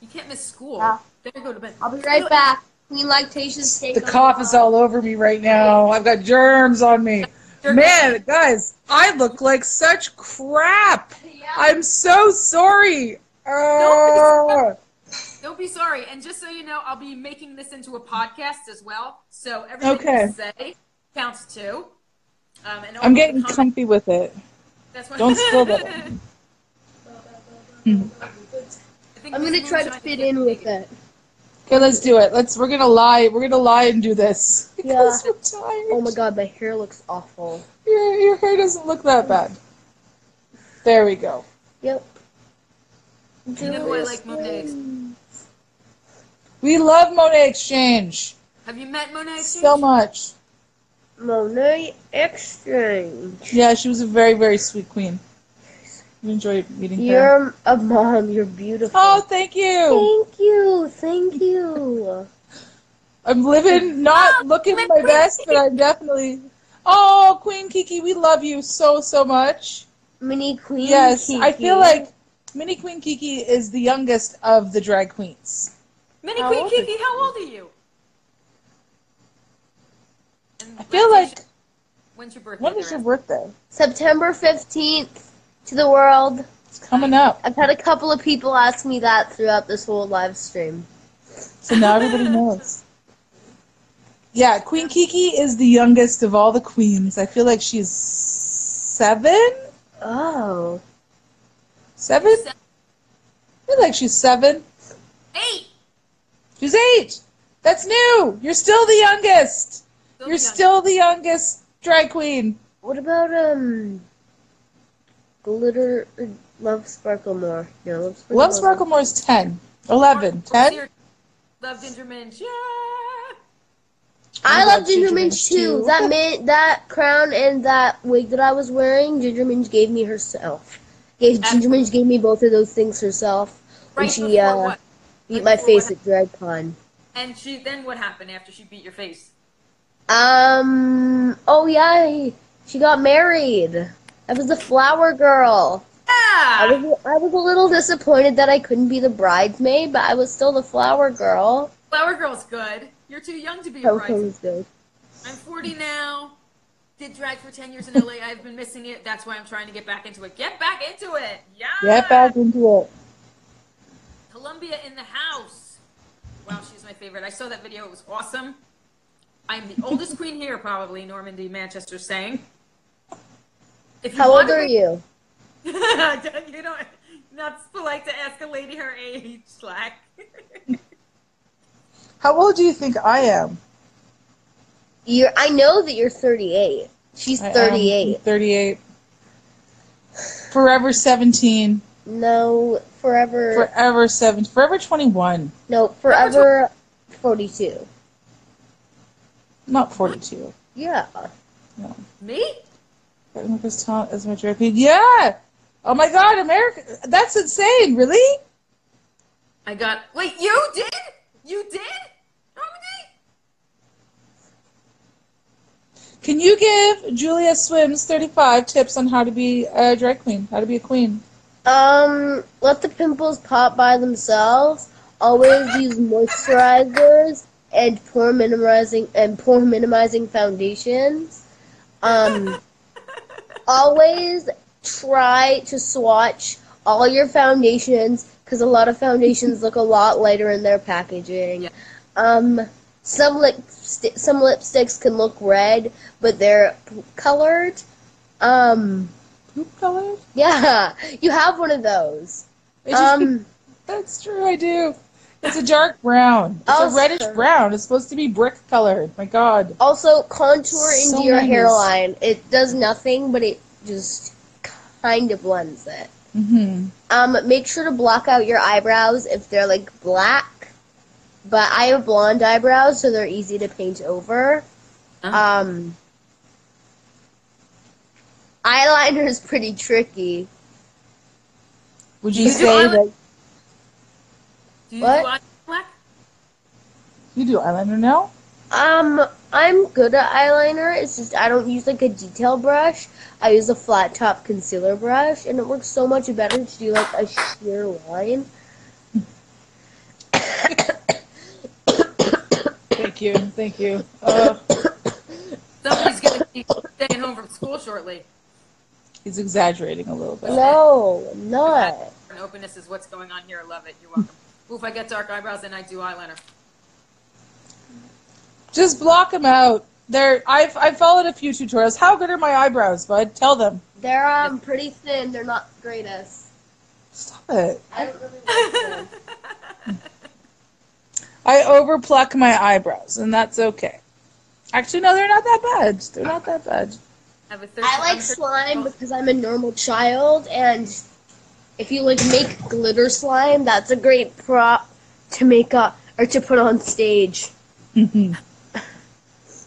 You can't miss school. Yeah. Better go to bed. I'll be right back. Queen Lactatia's take The cough is all over me right now. I've got germs on me. Man, guys, I look like such crap. Yeah. I'm so sorry. Uh, Don't be sorry. And just so you know, I'll be making this into a podcast as well. So everything Okay. you say counts too. Um, and I'm getting comfy with it. That's why- Don't spill that. *laughs* I think I'm gonna try to fit in with it. Okay, let's do it. Let's. We're gonna lie. We're gonna lie and do this *laughs* because we're tired. Oh my god, my hair looks awful. Your your hair doesn't look that mm. bad. There we go. Yep. Do you know I like Monet's? We love Monét X Change Have you met Monét X Change? so much. Monet Exchange. Yeah, she was a very very sweet queen. We enjoyed meeting her. You're a mom. You're beautiful. Oh, thank you. Thank you. Thank you. I'm living, not looking my best, but I'm definitely. Oh, Queen Kiki, we love you so so much. Mini Queen. Kiki. Yes, I feel like Mini Queen Kiki is the youngest of the drag queens. Mini How Queen old is Kiki, how old are you? And I feel Lactatia, like. When's your birthday? When is there? your birthday? September 15th to the world. It's coming up, I've had a couple of people ask me that throughout this whole live stream. so now everybody knows. Yeah, Queen Kiki is the youngest of all the queens. I feel like she's seven. Oh. Seven? I feel like she's seven. Eight. She's eight. That's new. You're still the youngest. Still You're the youngest. still the youngest drag queen. What about, um, Glitter, uh, Love Sparklemore? No, Love Sparklemore. Love Sparklemore's 10. 11. 10? Love Ginger Minj. Yeah. I I love love Ginger Ginger Minj Minch, too. too. That mint, that crown, and that wig that I was wearing, Ginger Minj gave me herself. Gave Ginger Minj gave me both of those things herself when Right she uh, what? beat Right my face what at DragCon. And she then what happened after she beat your face? Um. Oh yeah, she got married. I was the flower girl. I Yeah. was I was a little disappointed that I couldn't be the bridesmaid, but I was still the flower girl. Flower Girl's good. You're too young to be a bridesmaid. good. I'm 40 now. Did drag for 10 years in LA. I've been missing it. That's why I'm trying to get back into it. Get back into it. Yeah. Get back into it. Columbia in the house. Wow, she's my favorite. I saw that video. It was awesome. I'm the oldest queen here, probably. Normandy, Manchester, saying. If How old are you? *laughs* you know, not Not polite to ask a lady her age, Slack. *laughs* How old do you think I am? You're. I know that you're 38. She's I am 38. 38. Forever 17. No, forever. Forever 7. Forever 21. no, forever 42. Not 42. Yeah. Me? America's talent as my drag queen. Yeah! Oh my god, America. That's insane. Really? I got. Wait, you did? You did? Normandy? Can you give Julia Swims 35 tips on how to be a drag queen? How to be a queen? Um, let the pimples pop by themselves. Always *laughs* use moisturizers and pore minimizing and pore minimizing foundations. Um, *laughs* always try to swatch all your foundations because a lot of foundations look a lot lighter in their packaging. Yeah. Um, some lipsti- some lipsticks can look red, but they're colored. Um, Poop color? yeah, *laughs* you have one of those. Um, *laughs* that's true, I do. It's a dark brown. It's Also- a reddish brown. It's supposed to be brick colored. My god. also contour So into your nice. hairline. It does nothing, but it just kind of blends it. hmm Um, make sure to block out your eyebrows if they're like black. But I have blonde eyebrows, so they're easy to paint over. Oh. Um, eyeliner is pretty tricky. Would you You say that Do you What? do eye black? you do eyeliner now? Um, I'm good at eyeliner. It's just I don't use like a detail brush. I use a flat top concealer brush, and it works so much better to do like a sheer line. Thank you. Thank you. Uh, *coughs* Somebody's going to be staying home from school shortly. he's exaggerating a little bit. No, I'm not. And openness is what's going on here. I love it. You're welcome. Ooh, if I get dark eyebrows, then I do eyeliner. Just block them out. They're, I've, I've followed a few tutorials. How good are my eyebrows, bud? Tell them. They're um pretty thin. They're not the greatest. Stop it. I don't really like them. *laughs* I overpluck my eyebrows, and that's okay. Actually, no, they're not that bad. They're not that bad. I have a third. I like slime because I'm a normal child, and if you like make glitter slime, that's a great prop to make up or to put on stage. Mm-hmm. *laughs*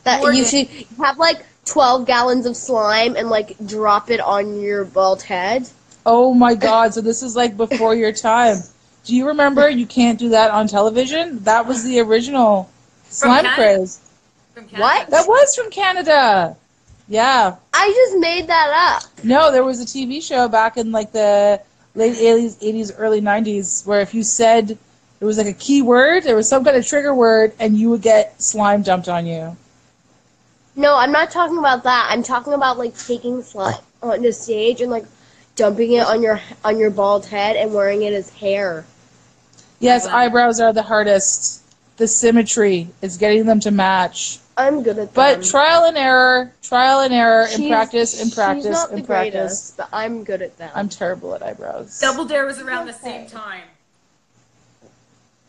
That Morgan. you should have like 12 gallons of slime and like drop it on your bald head. oh my god, so this is like before your time. Do you remember you can't do that on television? That was the original slime Canada? craze. From Canada. What? That was from Canada. Yeah. I just made that up. No, there was a TV show back in like the late 80s, 80s early 90s where if you said it was like a key word, there was some kind of trigger word, and you would get slime dumped on you. No, I'm not talking about that. I'm talking about like taking slime on the stage and like dumping it on your on your bald head and wearing it as hair. Yes, eyebrows are the hardest. The symmetry is getting them to match. I'm good at that. But trial and error, trial and error, and She's- practice and she's practice not the and practice. greatest, but I'm good at them. I'm terrible at eyebrows. Double Dare was around the same time.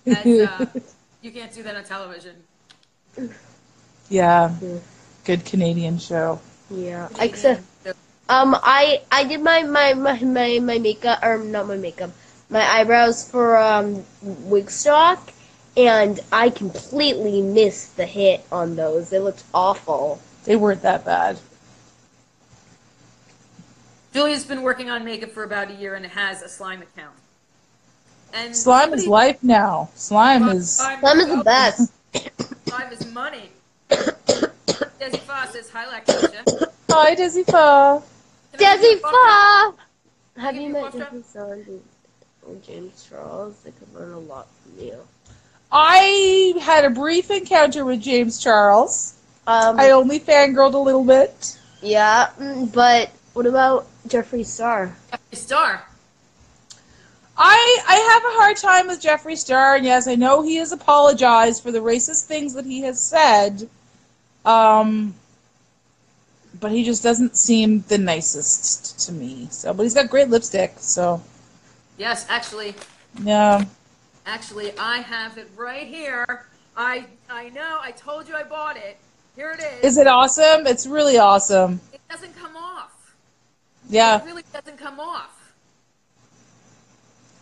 *laughs* As, uh, you can't do that on television. yeah, Yeah. good Canadian show. yeah. Except um I I did my my my my, my makeup or not my makeup. My eyebrows for um Wigstock and I completely missed the hit on those. They looked awful. They weren't that bad. Julia's been working on makeup for about a year and has a slime account. And Slime is life now. Slime is. Slime Slime is the best. *coughs* Slime is money. *coughs* Desi Foss says, hi, Lactatia. Hi, Desi Fa. Can I give you Desi a bucket? Fa! Have you you met? Desi Fa and James Charles? They could learn a lot from you. I had a brief encounter with James Charles. Um, I only fangirled a little bit. yeah, mm, but what about Jeffree Star? Jeffree Star. I I have a hard time with Jeffree Star, and yes, I know he has apologized for the racist things that he has said. Um, but he just doesn't seem the nicest to me. So, but he's got great lipstick. So, Yes, actually, yeah. Actually, I have it right here. I I know. I told you I bought it. Here it is. Is it awesome? It's really awesome. It doesn't come off. Yeah. It really doesn't come off.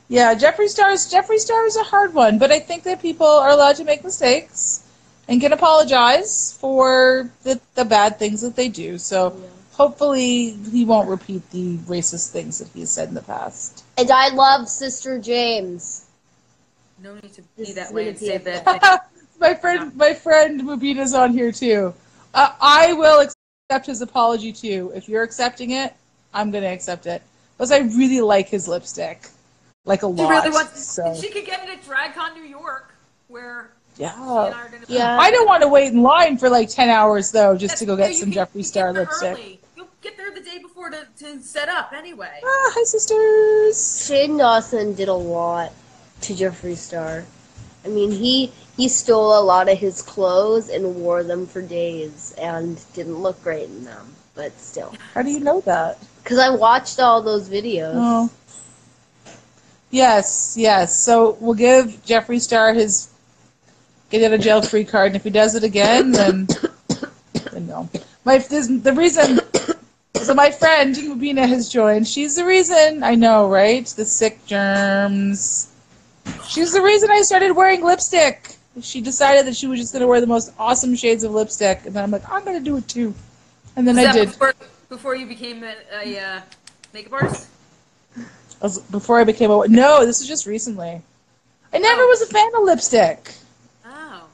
Yeah, Jeffree Star's Jeffree Star is a hard one, but I think that people are allowed to make mistakes and can apologize for the, the bad things that they do. So Yeah. hopefully he won't repeat the racist things that he's said in the past. And I love Sister James. No need to This be that is way and say that. *laughs* my friend, my friend Mubina's on here too. Uh, I will accept his apology too. If you're accepting it, I'm gonna accept it because I really like his lipstick, like a She lot. really wants. so She could get it at DragCon New York, where yeah. I. Yeah. I don't want to wait in line for like ten hours though, just to go get some can- Jeffree Star get lipstick. early. You'll get there the day before to, to set up anyway. Ah, hi sisters. Shane Dawson did a lot to Jeffree Star. I mean, he he stole a lot of his clothes and wore them for days and didn't look great in them, but still. How do you know that? Because I watched all those videos. Oh. Yes, yes. So we'll give Jeffree Star his get out of jail free card, and if he does it again, then then no. My this, the reason. So my friend Mubina has joined. She's the reason I know, right? The sick germs. She's the reason I started wearing lipstick. She decided that she was just going to wear the most awesome shades of lipstick, and then I'm like, I'm going to do it too. And then Was I that did. Before, before you became a, a uh, makeup artist? Before I became a no, this is just recently. I never Oh. was a fan of lipstick. Oh.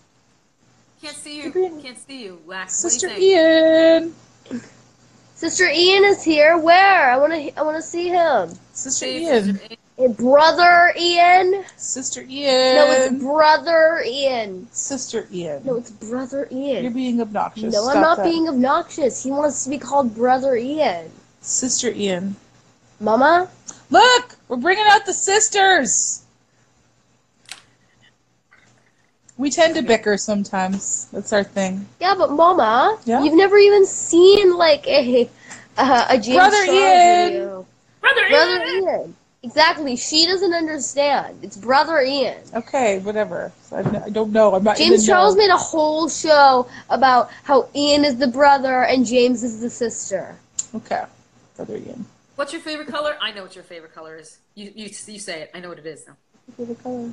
Can't see you. Can't see you, Lax. Sister what do you think? Ian, Sister Ian is here. Where? I want to. I want to see him. Sister See, Ian, Sister Ian. Brother Ian. Sister Ian. No, it's brother Ian. Sister Ian. No, it's brother Ian. You're being obnoxious. No, I'm not that. being obnoxious. He wants to be called Brother Ian. Sister Ian. Mama? Look, we're bringing out the sisters. We tend to bicker sometimes. That's our thing. Yeah, but Mama, Yeah? you've never even seen like a uh, a James Brother Charles Ian! video. Brother, Brother Ian! Ian. Exactly. She doesn't understand. It's Brother Ian. Okay, whatever. I, I don't know. I'm not. James the know. Charles made a whole show about how Ian is the brother and James is the sister. Okay, brother Ian. What's your favorite color? I know what your favorite color is. You you, you say it. I know what it is now. Favorite color?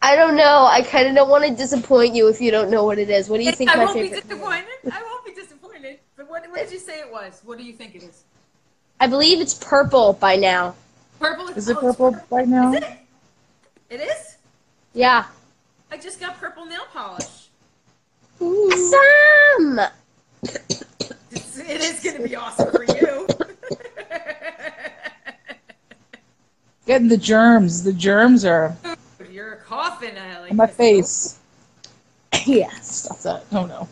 I don't know. I kind of don't want to disappoint you if you don't know what it is. What do you think I my won't be favorite? disappointed. I won't be disappointed. But what, what did you say it was? What do you think it is? I believe it's purple by now. Purple. Is it oh, it's purple right now? Is it? It is. Yeah. I just got purple nail polish. Sam. It's, it is going to be awesome for you. Getting the germs. The germs are You're coughing, Allie. on my face. yes. Stop that. Oh no.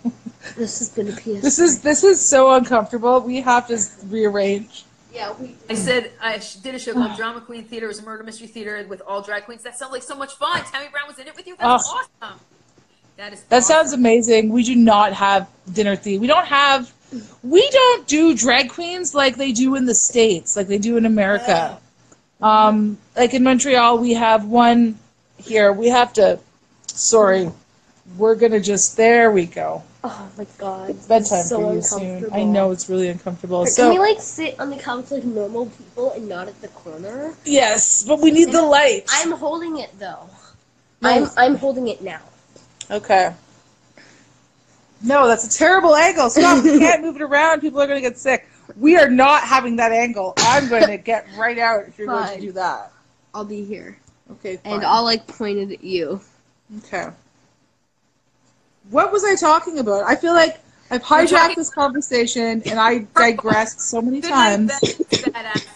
This is gonna be. A This is this is so uncomfortable. We have to rearrange. Yeah. We. I said I did a show called Drama Queen Theater. It was a murder mystery theater with all drag queens. That sounds like so much fun. Tammy Brown was in it with you. That's Oh. awesome. That is. That awesome. sounds amazing. We do not have dinner theme. We don't have. We don't do drag queens like they do in the states, like they do in America. Um, like in Montreal, we have one. Here, we have to. Sorry, we're gonna just. There we go. Oh my god. It's bedtime so for you soon. I know it's really uncomfortable. Can So we like sit on the couch like normal people and not at the corner? yes, but we need the light. I'm holding it though. No. I'm I'm holding it now. Okay. No, that's a terrible angle. Stop. you *laughs* can't move it around. People are going to get sick. We are not having that angle. I'm going *laughs* to get right out if you're going to do that. I'll be here, Okay, fine. and I'll like point it at you. Okay. What was I talking about? I feel like I've hijacked talking- this conversation and I *laughs* digressed so many Good times. night, Beth, badass.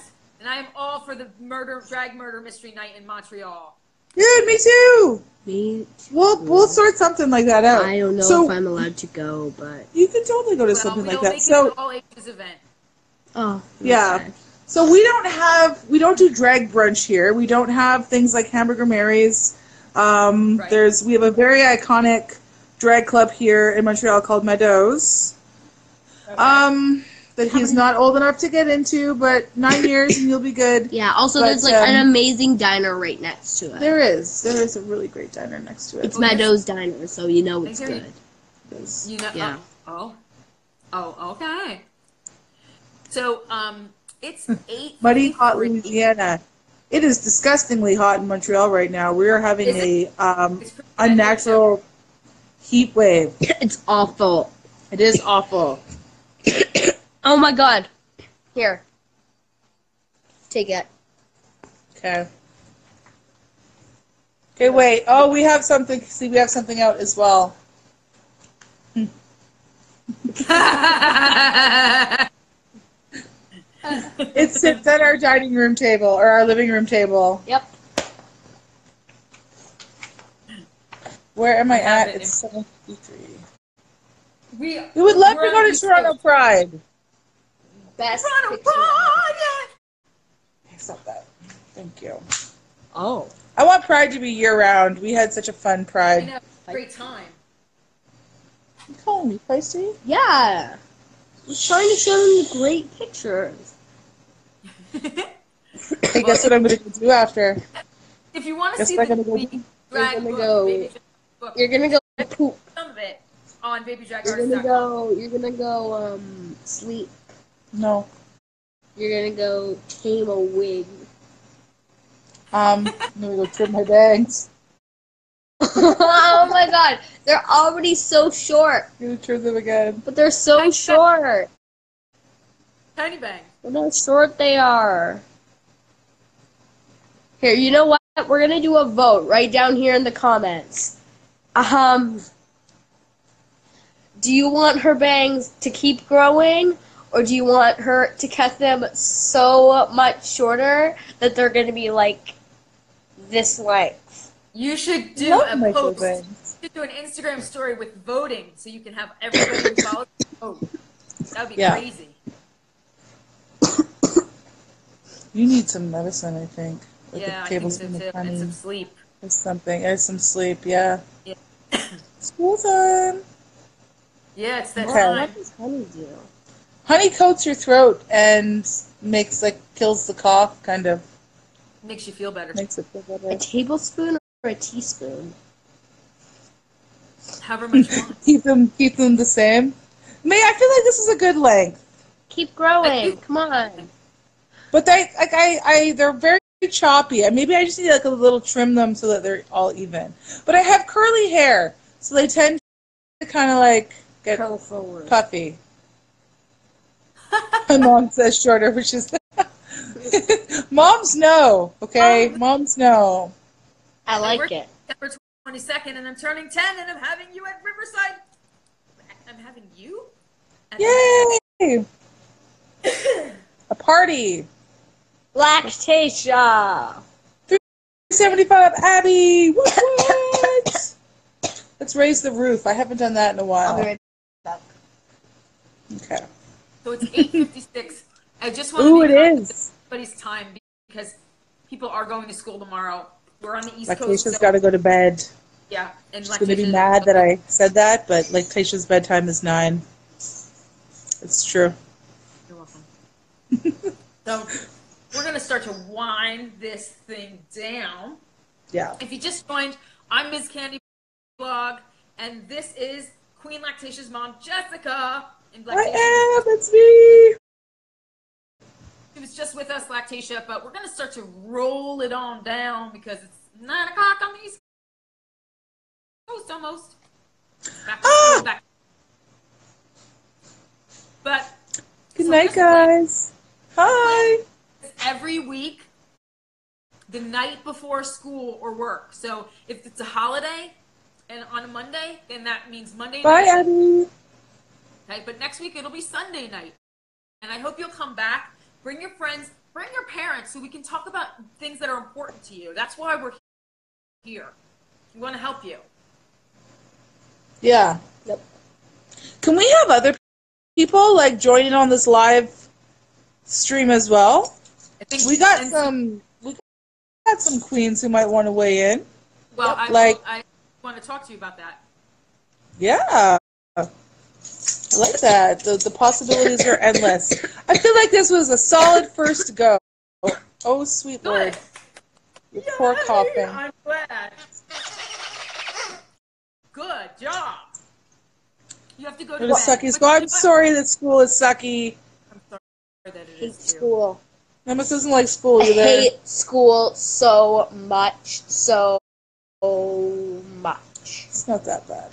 And I am all for the murder, drag murder mystery night in Montreal. Dude, me too. Me, We'll we'll sort something like that out. I don't know So if I'm allowed to go, but you can totally go to Well, something like that. So all ages event. oh Yeah. okay. So we don't have we don't do drag brunch here. We don't have things like Hamburger Mary's. Um, Right. There's we have a very iconic drag club here in Montreal called Meadows. Um, that he's not old enough to get into, but nine *coughs* years and you'll be good. Yeah. Also, But, there's like um, an amazing diner right next to it. There is. There is a really great diner next to it. It's Meadows Diner, so you know it's Thank good. It's- You know. Yeah. Oh. Oh. oh, Okay. So um, it's eight. Muddy hot Louisiana. It is disgustingly hot in Montreal right now. We are having Is a um, It's pretty unnatural heat wave. *coughs* It's awful. It is awful. *coughs* Oh my god. Here. Take it. Okay. Okay, wait. Oh, we have something. See, we have something out as well. *laughs* It sits at our dining room table or our living room table. Yep. Where am I I at? it It's seven fifty-three. we We would love to go to Toronto Coast. Pride. Best Toronto picture. Pride. Stop that. Thank you. Oh. I want Pride to be year round. We had such a fun I Pride. know. Great time. You calling me feisty? Yeah. I was trying to show them the great pictures. *laughs* I guess what I'm going to do after? If you want to see we're the, gonna go- drag gonna book, go- Baby You're gonna go poop. some of it on You're gonna go. You're gonna go um sleep. No. You're gonna go tame a wig. Um, I'm going to go trim my bangs. *laughs* oh my god, they're already so short, I'm going to trim them again. but they're so short. Tiny Bang. Look how short they are. Here, you know what? We're gonna do a vote right down here in the comments. Um, do you want her bangs to keep growing, or do you want her to cut them so much shorter that they're gonna be like this length? You should do Love a my post. bangs. You should do an Instagram story with voting, so you can have everybody who follows you vote. That would be Yeah. crazy. You need some medicine, I think. Like Yeah, a I think so tablespoon too. of honey And some sleep. or something. Or some sleep, yeah. Yeah. School time. Yeah, it's that Okay. time. What does honey do? Honey coats your throat and makes like kills the cough, kind of Makes you feel better. makes it feel better. A tablespoon or a teaspoon? However much you want. *laughs* keep them keep them the same. May I feel like this is a good length, Keep growing. Come on. but they like I, I they're very choppy. Maybe I just need like a little trim them so that they're all even. But I have curly hair, so they tend to kind of like get Curl forward. puffy. *laughs* My mom says shorter, which is *laughs* moms know. Okay, Um, moms know. I like it. September 22nd, and I'm turning 10, and I'm having you at Riverside. I'm having you? Yay! A party. Lactatia. 75 Abby. What? what? Let's raise the roof. I haven't done that in a I'll while. be right. Okay. So it's 8:56. I just want Ooh, to it be conscious is. of everybody's time because people are going to school tomorrow. We're on the East Coast. Lactatia's so- got to go to bed. Yeah, and She's going to be mad that I said that, but Lactatia's bedtime is nine. It's true. You're welcome. *laughs* so we're gonna start to wind this thing down. Yeah. If you just joined, I'm Ms. Candy Blog, and this is Queen Lactatia's mom, Jessica. In And I Lactatia, am. It's me. she was just with us, Lactatia, but we're gonna start to roll it on down because it's nine o'clock on the East Coast almost. Back to Ah! back. But Good So night, guys. Hi. Every week the night before school or work. So if it's a holiday and on a Monday, then that means Monday Bye, night. Abby. Okay, but next week it'll be Sunday night. And I hope you'll come back. Bring your friends, bring your parents so we can talk about things that are important to you. That's why we're here. We want to help you. Yeah. Yep. Can we have other people like join in on this live stream as well? I think We got and- some. We got some queens who might want to weigh in. Well, I, like- I want to talk to you about that. Yeah. I like that. The, the possibilities are endless. I feel like this was a solid first go. Oh, sweet lord. Good. Your poor Yay! coughing. I'm glad. Good job. You have to go to Go bed. sucky But- school. I'm sorry that school is sucky. I'm sorry that it hate is too. school. Emma doesn't like school either. I hate school so much, so much. It's not that bad.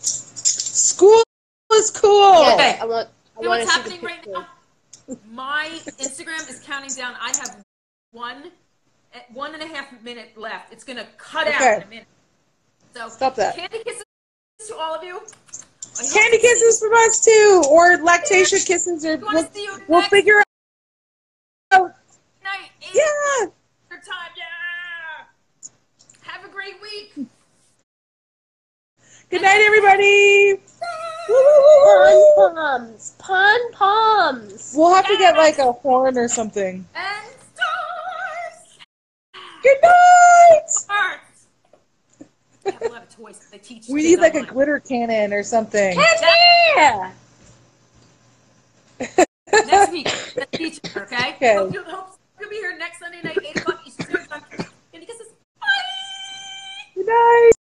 School is cool. Yes, Okay. I want. I You know want what's to see the happening right now? My Instagram is counting down. I have one, eh, one and a half minute left. It's gonna cut out in a minute. So Stop that. Candy kisses to all of you. I hope Candy kisses from us too, or Lactatia kisses, or We want we'll, see you we'll figure out. night. Yeah. o'clock time. Yeah. Have a great week. Good night, everybody. Pom poms, pom poms. We'll have to get like a horn or something. And stars. Good night. They teach. We need like a glitter cannon or something. yeah. next week, the teacher. Okay. okay. Hope you'll, hope you'll be here next Sunday night, eight o'clock Eastern. And. Good night.